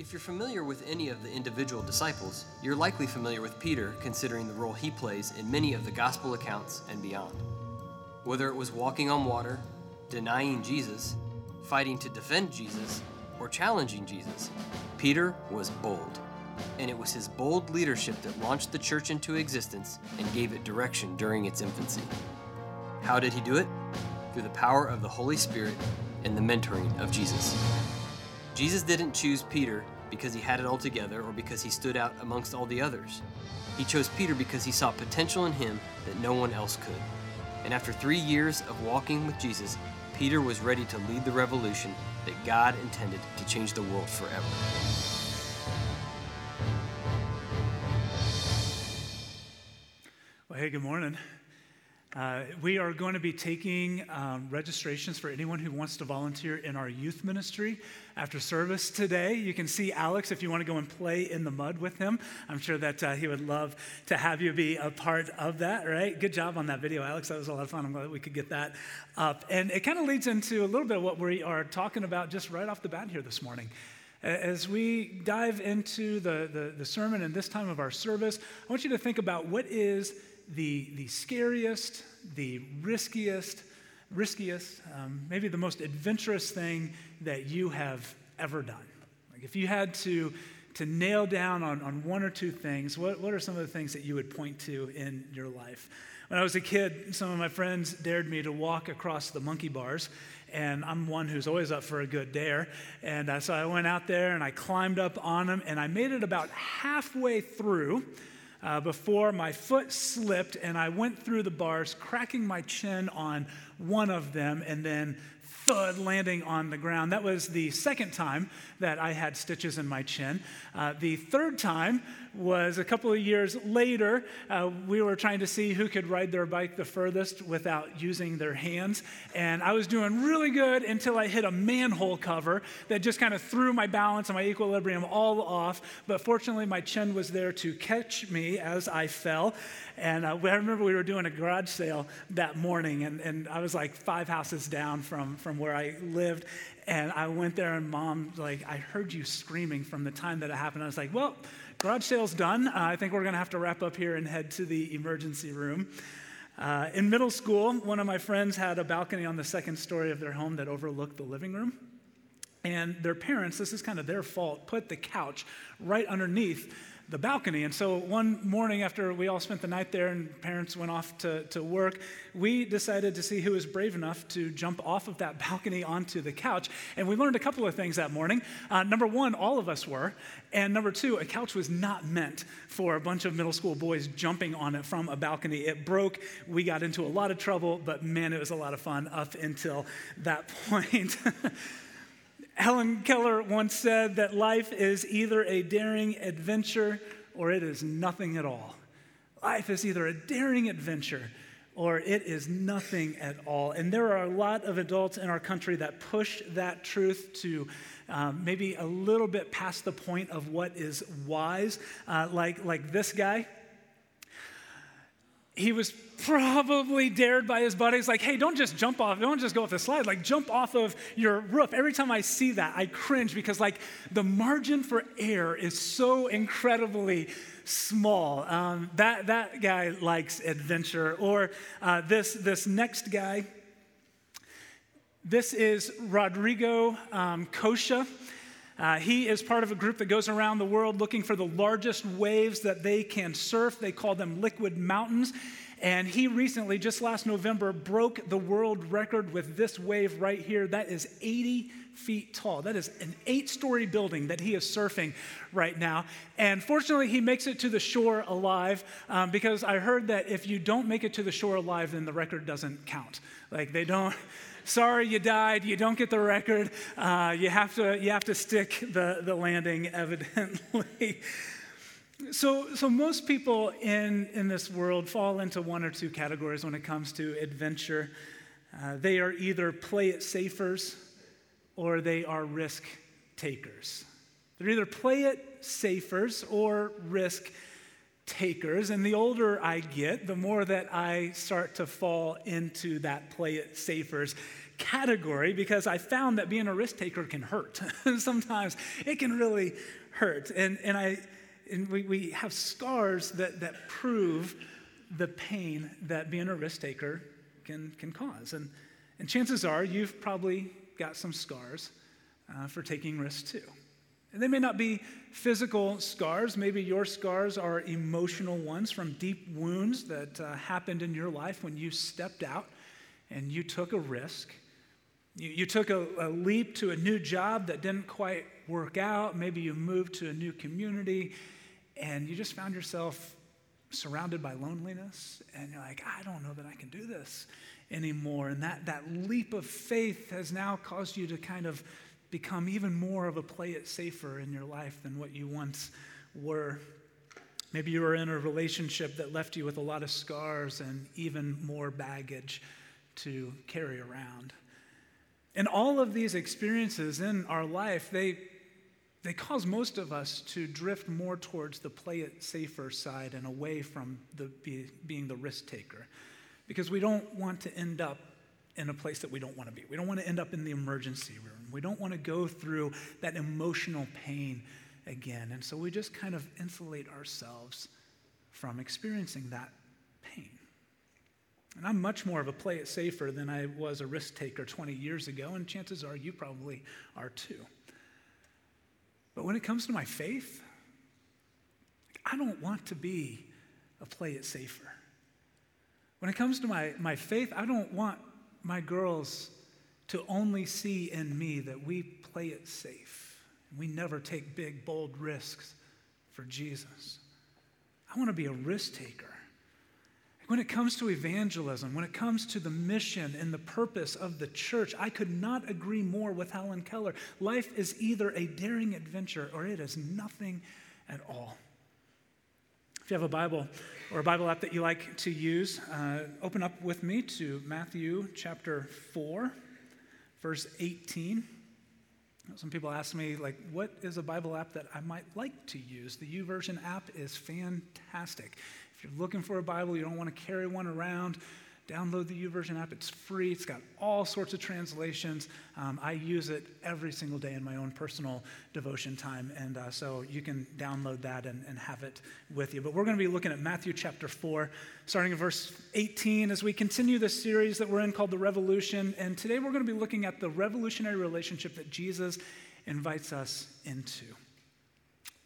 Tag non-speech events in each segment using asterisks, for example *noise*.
If you're familiar with any of the individual disciples, you're likely familiar with Peter, considering the role he plays in many of the gospel accounts and beyond. Whether it was walking on water, denying Jesus, fighting to defend Jesus, or challenging Jesus, Peter was bold. And it was his bold leadership that launched the church into existence and gave it direction during its infancy. How did he do it? Through the power of the Holy Spirit and the mentoring of Jesus. Jesus didn't choose Peter because he had it all together or because he stood out amongst all the others. He chose Peter because he saw potential in him that no one else could. And after three years of walking with Jesus, Peter was ready to lead the revolution that God intended to change the world forever. Well, hey, good morning. Uh, we are going to be taking um, registrations for anyone who wants to volunteer in our youth ministry after service today. You can see Alex if you want to go and play in the mud with him. I'm sure that uh, he would love to have you be a part of that, right? Good job on that video, Alex. That was a lot of fun. I'm glad we could get that up. And it kind of leads into a little bit of what we are talking about just right off the bat here this morning. As we dive into the, the, the sermon and this time of our service, I want you to think about what is the, the scariest, the riskiest, riskiest, um, maybe the most adventurous thing that you have ever done? Like if you had to, to nail down on, on one or two things, what, what are some of the things that you would point to in your life? When I was a kid, some of my friends dared me to walk across the monkey bars, and I'm one who's always up for a good dare. And uh, so I went out there and I climbed up on them, and I made it about halfway through uh, before my foot slipped and I went through the bars, cracking my chin on one of them and then thud landing on the ground. That was the second time that I had stitches in my chin. Uh, the third time was a couple of years later. Uh, we were trying to see who could ride their bike the furthest without using their hands. And I was doing really good until I hit a manhole cover that just kind of threw my balance and my equilibrium all off. But fortunately, my chin was there to catch me as I fell. And uh, I remember we were doing a garage sale that morning, and, and I was like five houses down from, from where I lived. And I went there, and mom, like, I heard you screaming from the time that it happened. I was like, well, garage sale's done. Uh, I think we're going to have to wrap up here and head to the emergency room. Uh, in middle school, one of my friends had a balcony on the second story of their home that overlooked the living room. And their parents, this is kind of their fault, put the couch right underneath the balcony. And so one morning after we all spent the night there and parents went off to, to work, we decided to see who was brave enough to jump off of that *laughs* balcony onto the couch. And we learned a couple of things that morning. Uh, number one, all of us were. And number two, a couch was not meant for a bunch of middle school boys jumping on it from a balcony. It broke. We got into a lot of trouble, but man, it was a lot of fun up until that *laughs* point. Helen Keller once said that life is either a daring adventure or it is nothing at all. Life is either a daring adventure or it is nothing at all. And there are a lot of adults in our country that push that truth to um, maybe a little bit past the point of what is wise, uh, like, like this guy he was probably dared by his buddies, like, hey, don't just jump off, don't just go off the slide, like, jump off of your roof. Every time I see that, I cringe because, like, the margin for error is so incredibly small. Um, that, that guy likes adventure. Or uh, this, this next guy, this is Rodrigo um, Koxa. Uh, he is part of a group that goes around the world looking for the largest waves that they can surf. They call them liquid mountains. And he recently, just last November, broke the world record with this wave right here. That is 80 feet tall. That is an eight story building that he is surfing right now. And fortunately, he makes it to the shore alive um, because I heard that if you don't make it to the shore alive, then the record doesn't count. Like they don't sorry you died, you don't get the record, uh, you, have to, you have to stick the, the landing, evidently. *laughs* so, so most people in, in this world fall into one or two categories when it comes to adventure. Uh, they are either play it safers or they are risk takers. They're either play it safers or risk takers. And the older I get, the more that I start to fall into that play it safers category because I found that being a risk taker can hurt. *laughs* Sometimes it can really hurt. And, and, I, and we, we have scars that, that prove the pain that being a risk taker can, can cause. And, and chances are you've probably got some scars uh, for taking risks too. And they may not be physical scars. Maybe your scars are emotional ones from deep wounds that uh, happened in your life when you stepped out and you took a risk. You, you took a, a leap to a new job that didn't quite work out. Maybe you moved to a new community and you just found yourself surrounded by loneliness and you're like, I don't know that I can do this anymore. And that, that leap of faith has now caused you to kind of become even more of a play it safer in your life than what you once were. Maybe you were in a relationship that left you with a lot of scars and even more baggage to carry around. And all of these experiences in our life, they, they cause most of us to drift more towards the play it safer side and away from the, be, being the risk taker because we don't want to end up in a place that we don't want to be. We don't want to end up in the emergency room. We don't want to go through that emotional pain again. And so we just kind of insulate ourselves from experiencing that pain. And I'm much more of a play it safer than I was a risk taker 20 years ago, and chances are you probably are too. But when it comes to my faith, I don't want to be a play it safer. When it comes to my, my faith, I don't want my girls to only see in me that we play it safe. We never take big, bold risks for Jesus. I want to be a risk taker. When it comes to evangelism, when it comes to the mission and the purpose of the church, I could not agree more with Helen Keller. Life is either a daring adventure or it is nothing at all. If you have a Bible or a Bible app that you like to use, uh, open up with me to Matthew chapter 4, verse 18. Some people ask me, like, what is a Bible app that I might like to use? The YouVersion app is fantastic. If you're looking for a Bible, you don't want to carry one around, Download the YouVersion app. It's free. It's got all sorts of translations. Um, I use it every single day in my own personal devotion time. And uh, so you can download that and, and have it with you. But we're going to be looking at Matthew chapter 4, starting in verse 18, as we continue this series that we're in called The Revolution. And today we're going to be looking at the revolutionary relationship that Jesus invites us into.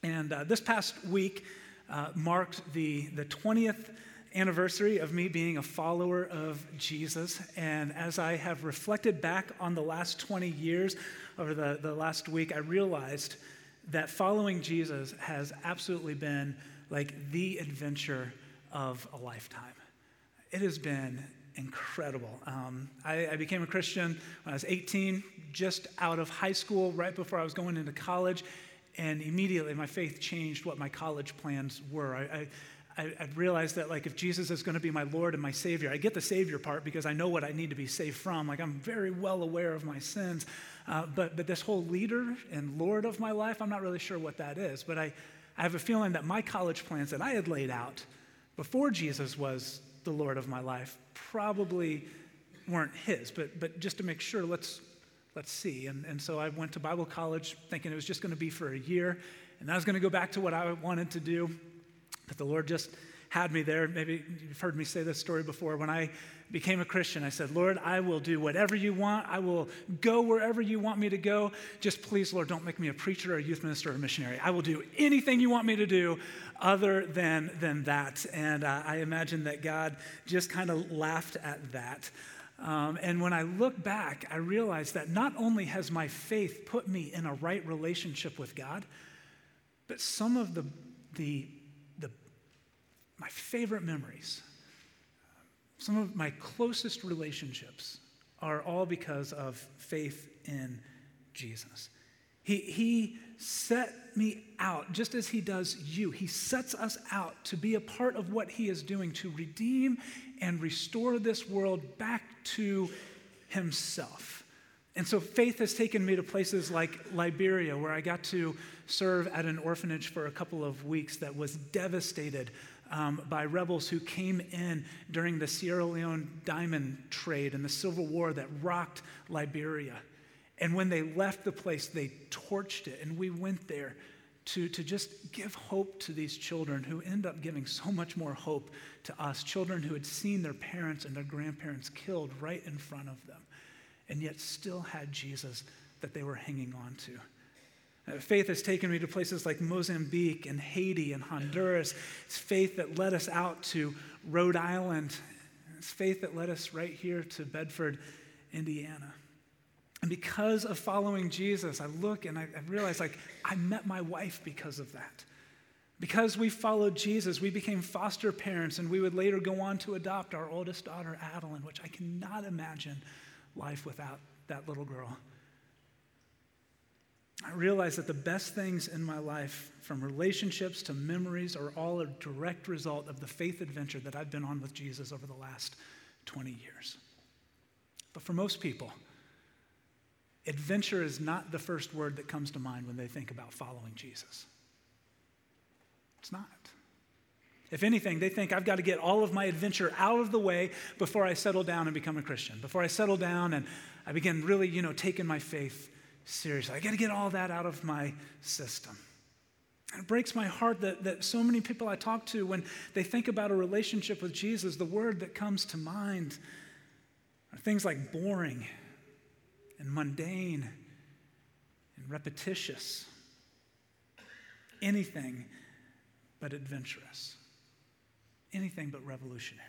And uh, this past week uh, marked the, the 20th anniversary of me being a follower of Jesus. And as I have reflected back on the last 20 years, over the, the last week, I realized that following Jesus has absolutely been like the adventure of a lifetime. It has been incredible. Um, I, I, became a Christian when I was 18, just out of high school, right before I was going into college, and immediately my faith changed what my college plans were. I, I I, I realized that like if Jesus is going to be my Lord and my Savior, I get the Savior part because I know what I need to be saved from. Like I'm very well aware of my sins, uh, but but this whole leader and Lord of my life, I'm not really sure what that is. But I, I have a feeling that my college plans that I had laid out before Jesus was the Lord of my life probably weren't His. But but just to make sure, let's let's see. And and so I went to Bible college thinking it was just going to be for a year, and I was going to go back to what I wanted to do. But the Lord just had me there. Maybe you've heard me say this story before. When I became a Christian, I said, Lord, I will do whatever you want. I will go wherever you want me to go. Just please, Lord, don't make me a preacher or a youth minister or a missionary. I will do anything you want me to do other than, than that. And uh, I imagine that God just kind of laughed at that. Um, and when I look back, I realize that not only has my faith put me in a right relationship with God, but some of the, the my favorite memories, some of my closest relationships are all because of faith in Jesus. He, he set me out, just as He does you. He sets us out to be a part of what He is doing to redeem and restore this world back to Himself. And so faith has taken me to places like Liberia, where I got to serve at an orphanage for a couple of weeks that was devastated um, by rebels who came in during the Sierra Leone diamond trade and the Civil War that rocked Liberia. And when they left the place, they torched it. And we went there to, to just give hope to these children who end up giving so much more hope to us. Children who had seen their parents and their grandparents killed right in front of them, and yet still had Jesus that they were hanging on to. Uh, faith has taken me to places like Mozambique and Haiti and Honduras. It's faith that led us out to Rhode Island. It's faith that led us right here to Bedford, Indiana. And because of following Jesus, I look and I, I realize like I met my wife because of that. Because we followed Jesus, we became foster parents, and we would later go on to adopt our oldest daughter, Adeline, which I cannot imagine life without that little girl. I realize that the best things in my life, from relationships to memories, are all a direct result of the faith adventure that I've been on with Jesus over the last 20 years. But for most people, adventure is not the first word that comes to mind when they think about following Jesus. It's not. If anything, they think I've got to get all of my adventure out of the way before I settle down and become a Christian, before I settle down and I begin really, you know, taking my faith seriously. I got to get all that out of my system. And it breaks my heart that, that so many people I talk to, when they think about a relationship with Jesus, the word that comes to mind are things like boring and mundane and repetitious. Anything but adventurous. Anything but revolutionary.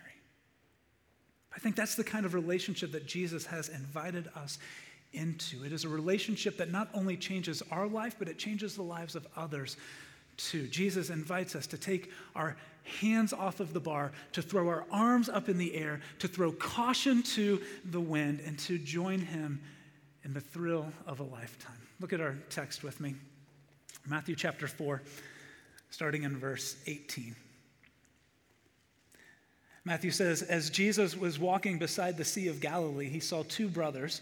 I think that's the kind of relationship that Jesus has invited us into. It is a relationship that not only changes our life, but it changes the lives of others too. Jesus invites us to take our hands off of the bar, to throw our arms up in the air, to throw caution to the wind, and to join him in the thrill of a lifetime. Look at our text with me Matthew chapter 4, starting in verse 18. Matthew says, As Jesus was walking beside the Sea of Galilee, he saw two brothers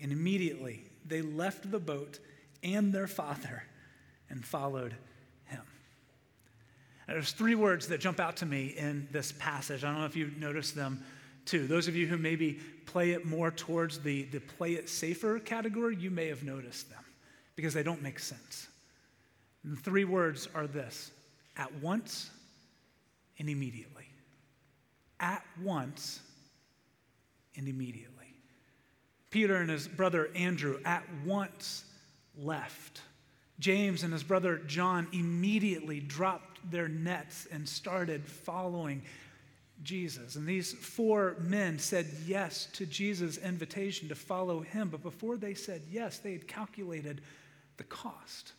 And immediately they left the boat and their father and followed him. There's three words that jump out to me in this passage. I don't know if you've noticed them too. Those of you who maybe play it more towards the, the play it safer category, you may have noticed them because they don't make sense. And the three words are this at once and immediately. At once and immediately. Peter and his brother Andrew at once left. James and his brother John immediately dropped their nets and started following Jesus. And these four men said yes to Jesus' invitation to follow him. But before they said yes, they had calculated the cost.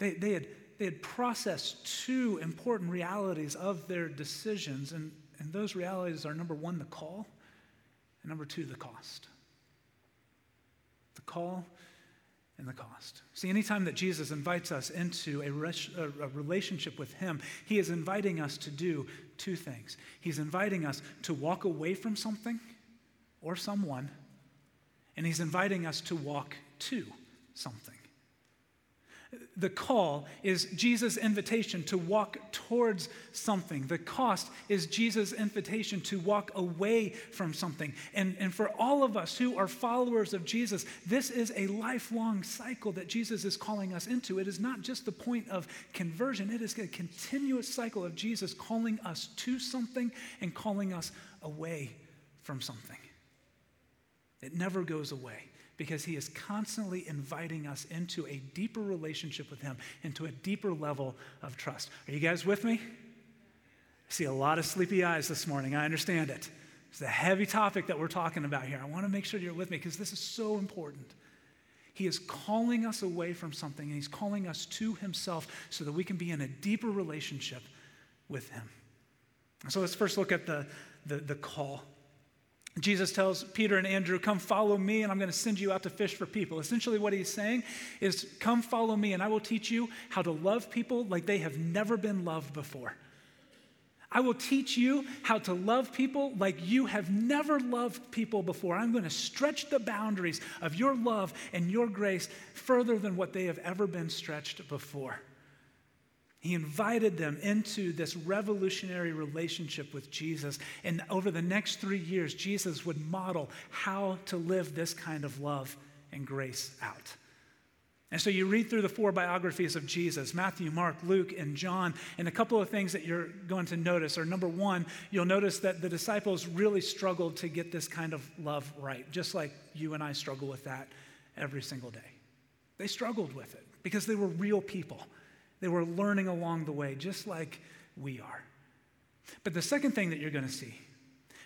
They, they, had, they had processed two important realities of their decisions. And, and those realities are number one, the call, and number two, the cost the call and the cost. See, anytime that Jesus invites us into a, res- a, relationship with Him, He is inviting us to do two things. He's inviting us to walk away from something or someone, and He's inviting us to walk to something. The call is Jesus' invitation to walk towards something. The cost is Jesus' invitation to walk away from something. And, and for all of us who are followers of Jesus, this is a lifelong cycle that Jesus is calling us into. It is not just the point of conversion, it is a continuous cycle of Jesus calling us to something and calling us away from something. It never goes away because he is constantly inviting us into a deeper relationship with him, into a deeper level of trust. Are you guys with me? I see a lot of sleepy eyes this morning. I understand it. It's a heavy topic that we're talking about here. I want to make sure you're with me because this is so important. He is calling us away from something and he's calling us to himself so that we can be in a deeper relationship with him. So let's first look at the, the, the call. Jesus tells Peter and Andrew, Come follow me, and I'm going to send you out to fish for people. Essentially, what he's saying is, Come follow me, and I will teach you how to love people like they have never been loved before. I will teach you how to love people like you have never loved people before. I'm going to stretch the boundaries of your love and your grace further than what they have ever been stretched before. He invited them into this revolutionary relationship with Jesus. And over the next three years, Jesus would model how to live this kind of love and grace out. And so you read through the four biographies of Jesus Matthew, Mark, Luke, and John. And a couple of things that you're going to notice are number one, you'll notice that the disciples really struggled to get this kind of love right, just like you and I struggle with that every single day. They struggled with it because they were real people. They were learning along the way, just like we are. But the second thing that you're going to see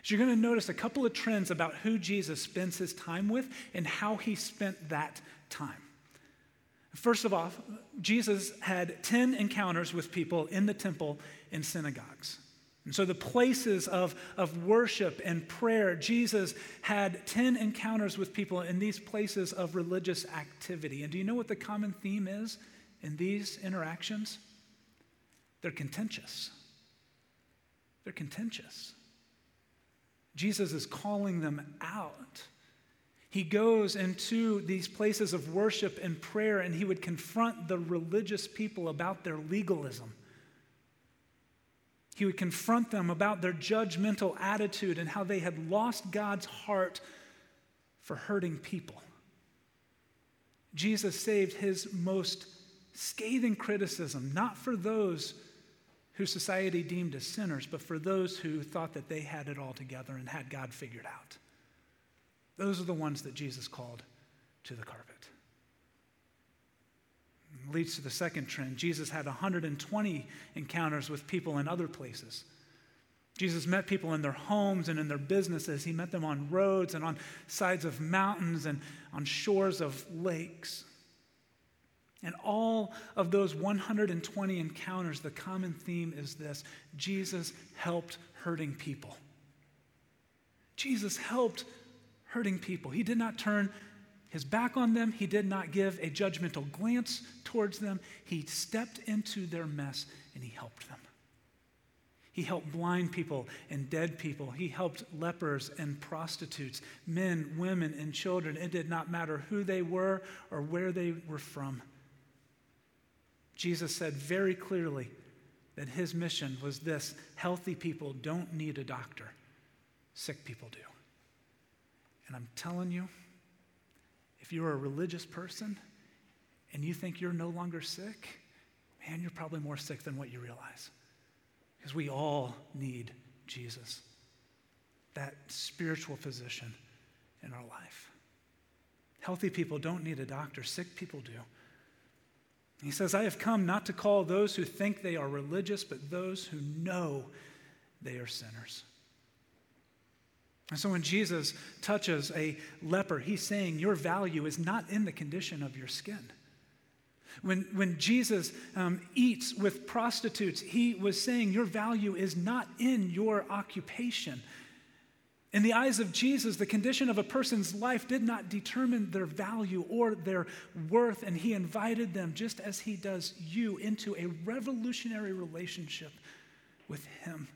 is you're going to notice a couple of trends about who Jesus spends his time with and how he spent that time. First of all, Jesus had 10 encounters with people in the temple and synagogues. And so, the places of, of worship and prayer, Jesus had 10 encounters with people in these places of religious activity. And do you know what the common theme is in these interactions? They're contentious. They're contentious. Jesus is calling them out. He goes into these places of worship and prayer and he would confront the religious people about their legalism. He would confront them about their judgmental attitude and how they had lost God's heart for hurting people. Jesus saved his most scathing criticism, not for those who society deemed as sinners, but for those who thought that they had it all together and had God figured out. Those are the ones that Jesus called to the carpet. It leads to the second trend. Jesus had 120 encounters with people in other places. Jesus met people in their homes and in their businesses. He met them on roads and on sides of mountains and on shores of lakes. And all of those 120 encounters, the common theme is this Jesus helped hurting people. Jesus helped hurting people. He did not turn his back on them, he did not give a judgmental glance towards them. He stepped into their mess and he helped them. He helped blind people and dead people. He helped lepers and prostitutes, men, women, and children. It did not matter who they were or where they were from. Jesus said very clearly that his mission was this healthy people don't need a doctor, sick people do. And I'm telling you, if you're a religious person and you think you're no longer sick, man, you're probably more sick than what you realize. Because we all need Jesus, that spiritual physician in our life. Healthy people don't need a doctor, sick people do. He says, I have come not to call those who think they are religious, but those who know they are sinners. And so when Jesus touches a leper, he's saying, Your value is not in the condition of your skin. When, when Jesus um, eats with prostitutes, he was saying, Your value is not in your occupation. In the eyes of Jesus, the condition of a person's life did not determine their value or their worth, and he invited them, just as he does you, into a revolutionary relationship with him,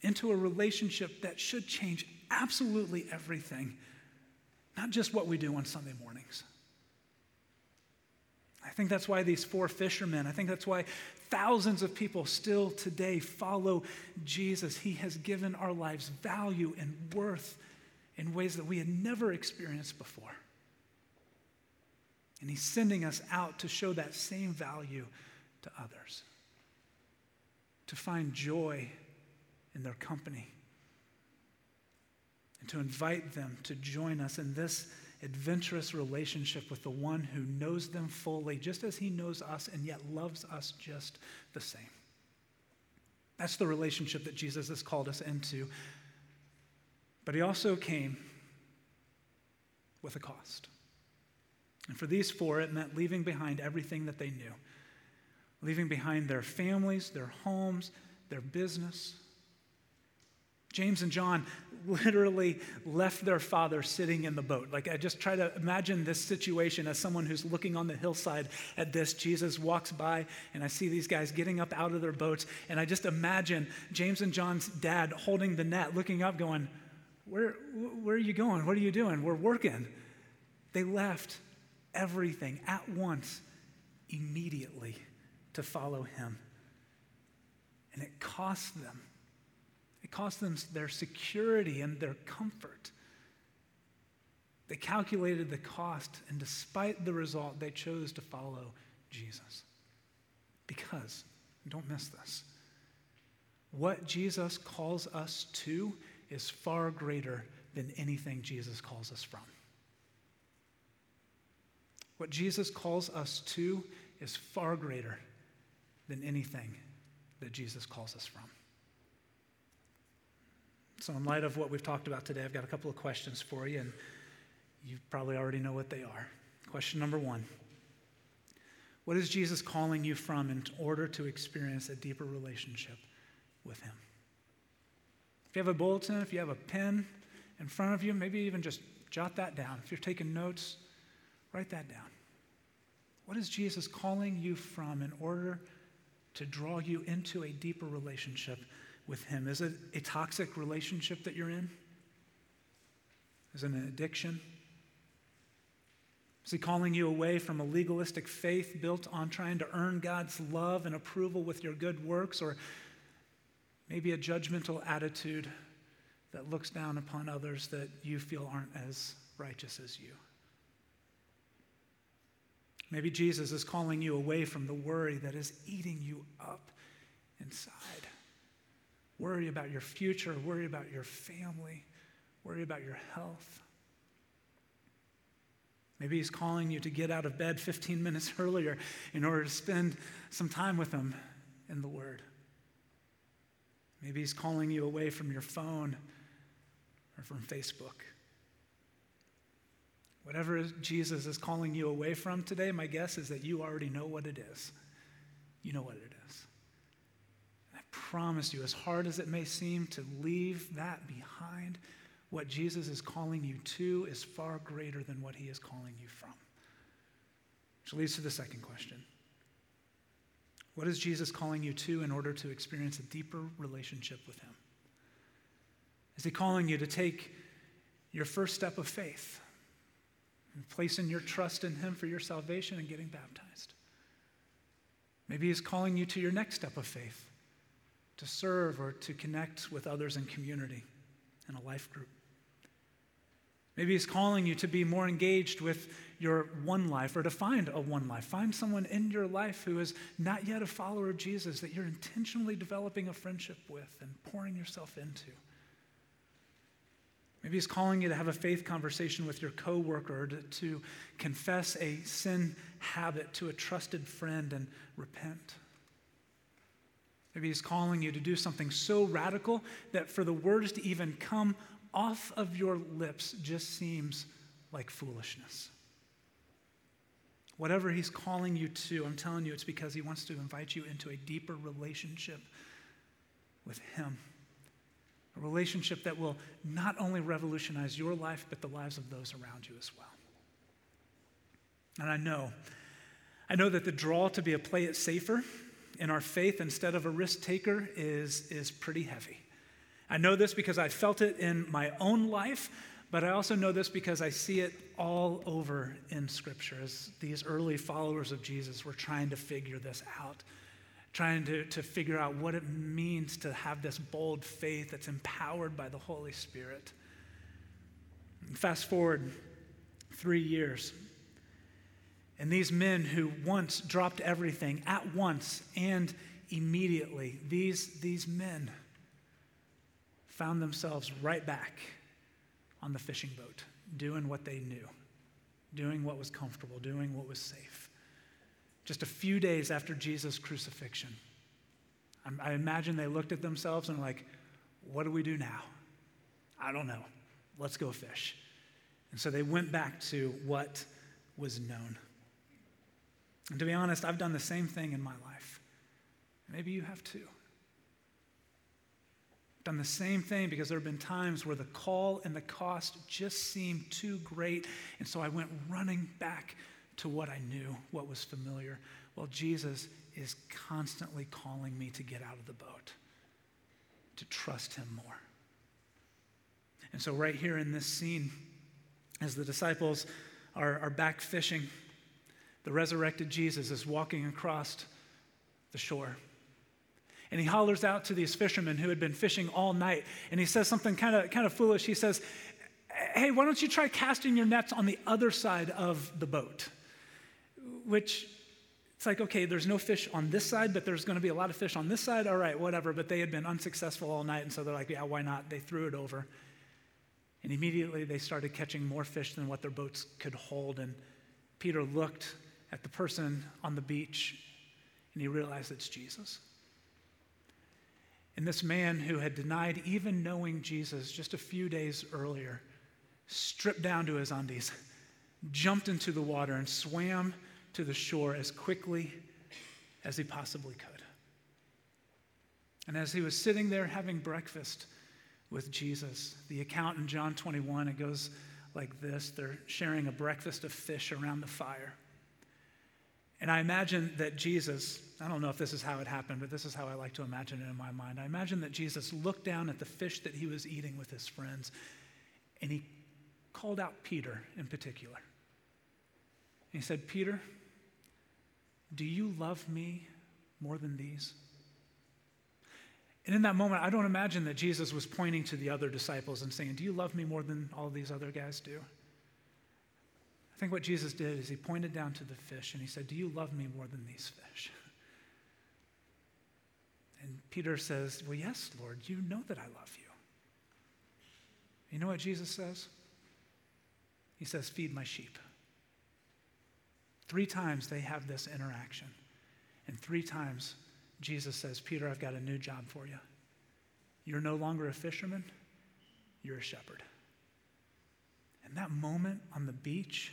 into a relationship that should change absolutely everything, not just what we do on Sunday mornings. I think that's why these four fishermen, I think that's why thousands of people still today follow Jesus. He has given our lives value and worth in ways that we had never experienced before. And He's sending us out to show that same value to others, to find joy in their company, and to invite them to join us in this adventurous relationship with the one who knows them fully, just as he knows us and yet loves us just the same. That's the relationship that Jesus has called us into. But he also came with a cost. And for these four, it meant leaving behind everything that they knew, leaving behind their families, their homes, their business, James and John literally left their father sitting in the boat. Like, I just try to imagine this situation as someone who's looking on the hillside at this. Jesus walks by, and I see these guys getting up out of their boats, and I just imagine James and John's dad holding the net, looking up, going, Where, where are you going? What are you doing? We're working. They left everything at once, immediately, to follow him. And it cost them it cost them their security and their comfort. They calculated the cost, and despite the result, they chose to follow Jesus. Because, don't miss this, what Jesus calls us to is far greater than anything Jesus calls us from. What Jesus calls us to is far greater than anything that Jesus calls us from. So, in light of what we've talked about today, I've got a couple of questions for you, and you probably already know what they are. Question number one What is Jesus calling you from in order to experience a deeper relationship with Him? If you have a bulletin, if you have a pen in front of you, maybe even just jot that down. If you're taking notes, write that down. What is Jesus calling you from in order to draw you into a deeper relationship with Him? Is it a toxic relationship that you're in? Is it an addiction? Is He calling you away from a legalistic faith built on trying to earn God's love and approval with your good works, or maybe a judgmental attitude that looks down upon others that you feel aren't as righteous as you? Maybe Jesus is calling you away from the worry that is eating you up inside. Worry about your future, worry about your family, worry about your health. Maybe he's calling you to get out of bed *laughs* 15 minutes earlier in order to spend some time with him in the Word. Maybe he's calling you away from your phone or from Facebook. Whatever Jesus is calling you away from today, my guess is that you already know what it is. You know what it is promise you, as hard as it may seem to leave that behind, what Jesus is calling you to is far greater than what he is calling you from. Which leads to the second question What is Jesus calling you to in order to experience a deeper relationship with him? Is he calling you to take your first step of faith, and placing your trust in him for your salvation and getting baptized? Maybe he's calling you to your next step of faith to serve or to connect with others in community in a life group. Maybe He's calling you to be more engaged with your one life or to find a one life. Find someone in your life who is not yet a follower of Jesus that you're intentionally developing a friendship with and pouring yourself into. Maybe He's calling you to have a faith conversation with your coworker, to, to confess a sin habit to a trusted friend and repent. Maybe He's calling you to do something so radical that for the words to even come off of your lips just seems like foolishness. Whatever He's calling you to, I'm telling you, it's because He wants to invite you into a deeper relationship with Him. A relationship that will not only revolutionize your life, but the lives of those around you as well. And I know, I know that the draw to be a play it safer in our faith instead of a risk taker is, is pretty heavy. I know this because I felt it in my own life, but I also know this because I see it all over in Scripture as these early followers of Jesus were trying to figure this out, trying to, to figure out what it means to have this bold faith that's empowered by the Holy Spirit. Fast forward three years, and these men who once dropped everything at once and immediately, these, these men found themselves right back on the fishing boat, doing what they knew, doing what was comfortable, doing what was safe. Just a few days after Jesus' crucifixion, I imagine they looked at themselves and were like, what do we do now? I don't know. Let's go fish. And so they went back to what was known. And to be honest, I've done the same thing in my life. Maybe you have too. done the same thing because there have been times where the call and the cost just seemed too great. And so I went running back to what I knew, what was familiar. Well, Jesus is constantly calling me to get out of the boat, to trust him more. And so, right here in this scene, as the disciples are, are back fishing, the resurrected Jesus is walking across the shore. And he hollers out to these fishermen who had been fishing all night. And he says something kind of kind of foolish. He says, Hey, why don't you try casting your nets on the other side of the boat? Which it's like, okay, there's no fish on this side, but there's going to be a lot of fish on this side. All right, whatever. But they had been unsuccessful all night. And so they're like, yeah, why not? They threw it over. And immediately they started catching more fish than what their boats could hold. And Peter looked at the person on the beach and he realized it's Jesus. And this man who had denied even knowing Jesus just a few days earlier stripped down to his undies, jumped into the water, and swam to the shore as quickly as he possibly could. And as he was sitting there having breakfast with Jesus, the account in John 21, it goes like this they're sharing a breakfast of fish around the fire. And I imagine that Jesus, I don't know if this is how it happened, but this is how I like to imagine it in my mind. I imagine that Jesus looked down at the fish that he was eating with his friends, and he called out Peter in particular. And he said, Peter, do you love me more than these? And in that moment, I don't imagine that Jesus was pointing to the other disciples and saying, Do you love me more than all these other guys do? I think what Jesus did is he pointed down to the fish and he said, Do you love me more than these fish? *laughs* And Peter says, Well, yes, Lord, you know that I love you. You know what Jesus says? He says, Feed my sheep. Three times they have this interaction. And three times Jesus says, Peter, I've got a new job for you. You're no longer a fisherman, you're a shepherd. And that moment on the beach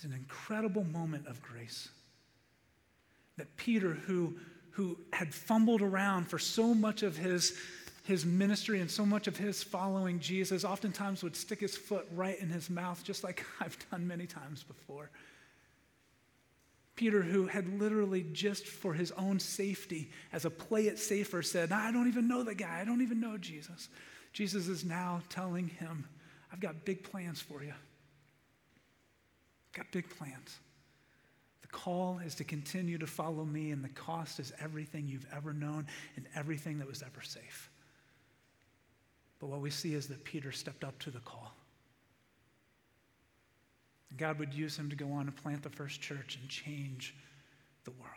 is an incredible moment of grace. That Peter, who, who had fumbled around for so much of his, his ministry and so much of his following Jesus, oftentimes would stick his foot right in his mouth, just like *laughs* I've done many times before. Peter, who had literally just for his own safety, as a play it safer, said, I don't even know the guy. I don't even know Jesus. Jesus is now telling him, I've got big plans for you. Got big plans. The call is to continue to follow me, and the cost is everything you've ever known and everything that was ever safe. But what we see is that Peter stepped up to the call. God would use him to go on and plant the first church and change the world.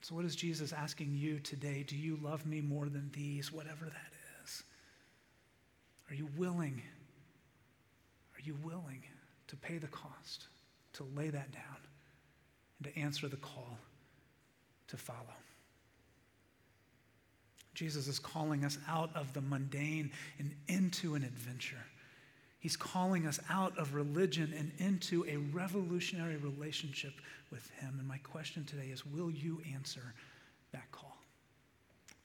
So, what is Jesus asking you today? Do you love me more than these, whatever that is? Are you willing? Are you willing to pay the cost, to lay that down, and to answer the call to follow? Jesus is calling us out of the mundane and into an adventure. He's calling us out of religion and into a revolutionary relationship with Him. And my question today is will you answer that call?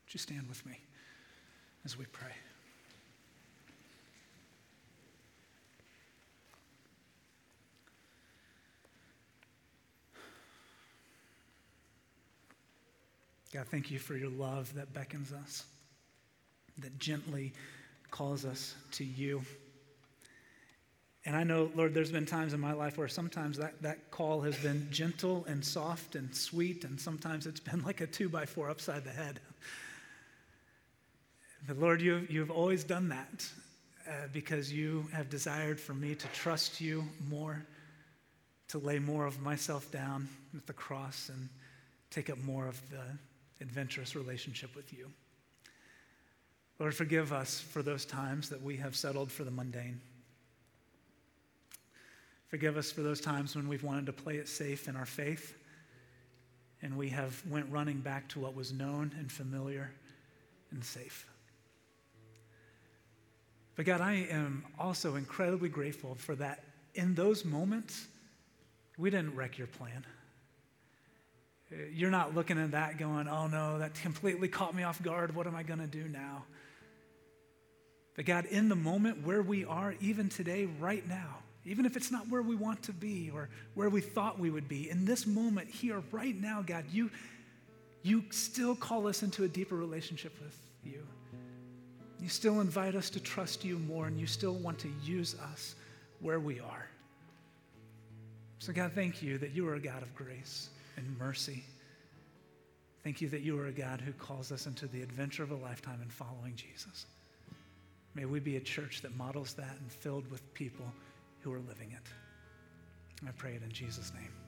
Would you stand with me as we pray? God, thank you for your love that beckons us, that gently calls us to you. And I know, Lord, there's been times in my life where sometimes that, that call has been gentle and soft and sweet, and sometimes it's been like a two by four upside the head. But Lord, you've, you've always done that uh, because you have desired for me to trust you more, to lay more of myself down at the cross and take up more of the adventurous relationship with you. Lord, forgive us for those times that we have settled for the mundane. Forgive us for those times when we've wanted to play it safe in our faith and we have went running back to what was known and familiar and safe. But God, I am also incredibly grateful for that in those moments, we didn't wreck your plan. You're not looking at that going, oh no, that completely caught me off guard. What am I going to do now? But God, in the moment where we are, even today, right now, even if it's not where we want to be or where we thought we would be, in this moment here, right now, God, you, you still call us into a deeper relationship with you. You still invite us to trust you more, and you still want to use us where we are. So, God, thank you that you are a God of grace and mercy. Thank you that you are a God who calls us into the adventure of a lifetime in following Jesus. May we be a church that models that and filled with people who are living it. I pray it in Jesus' name.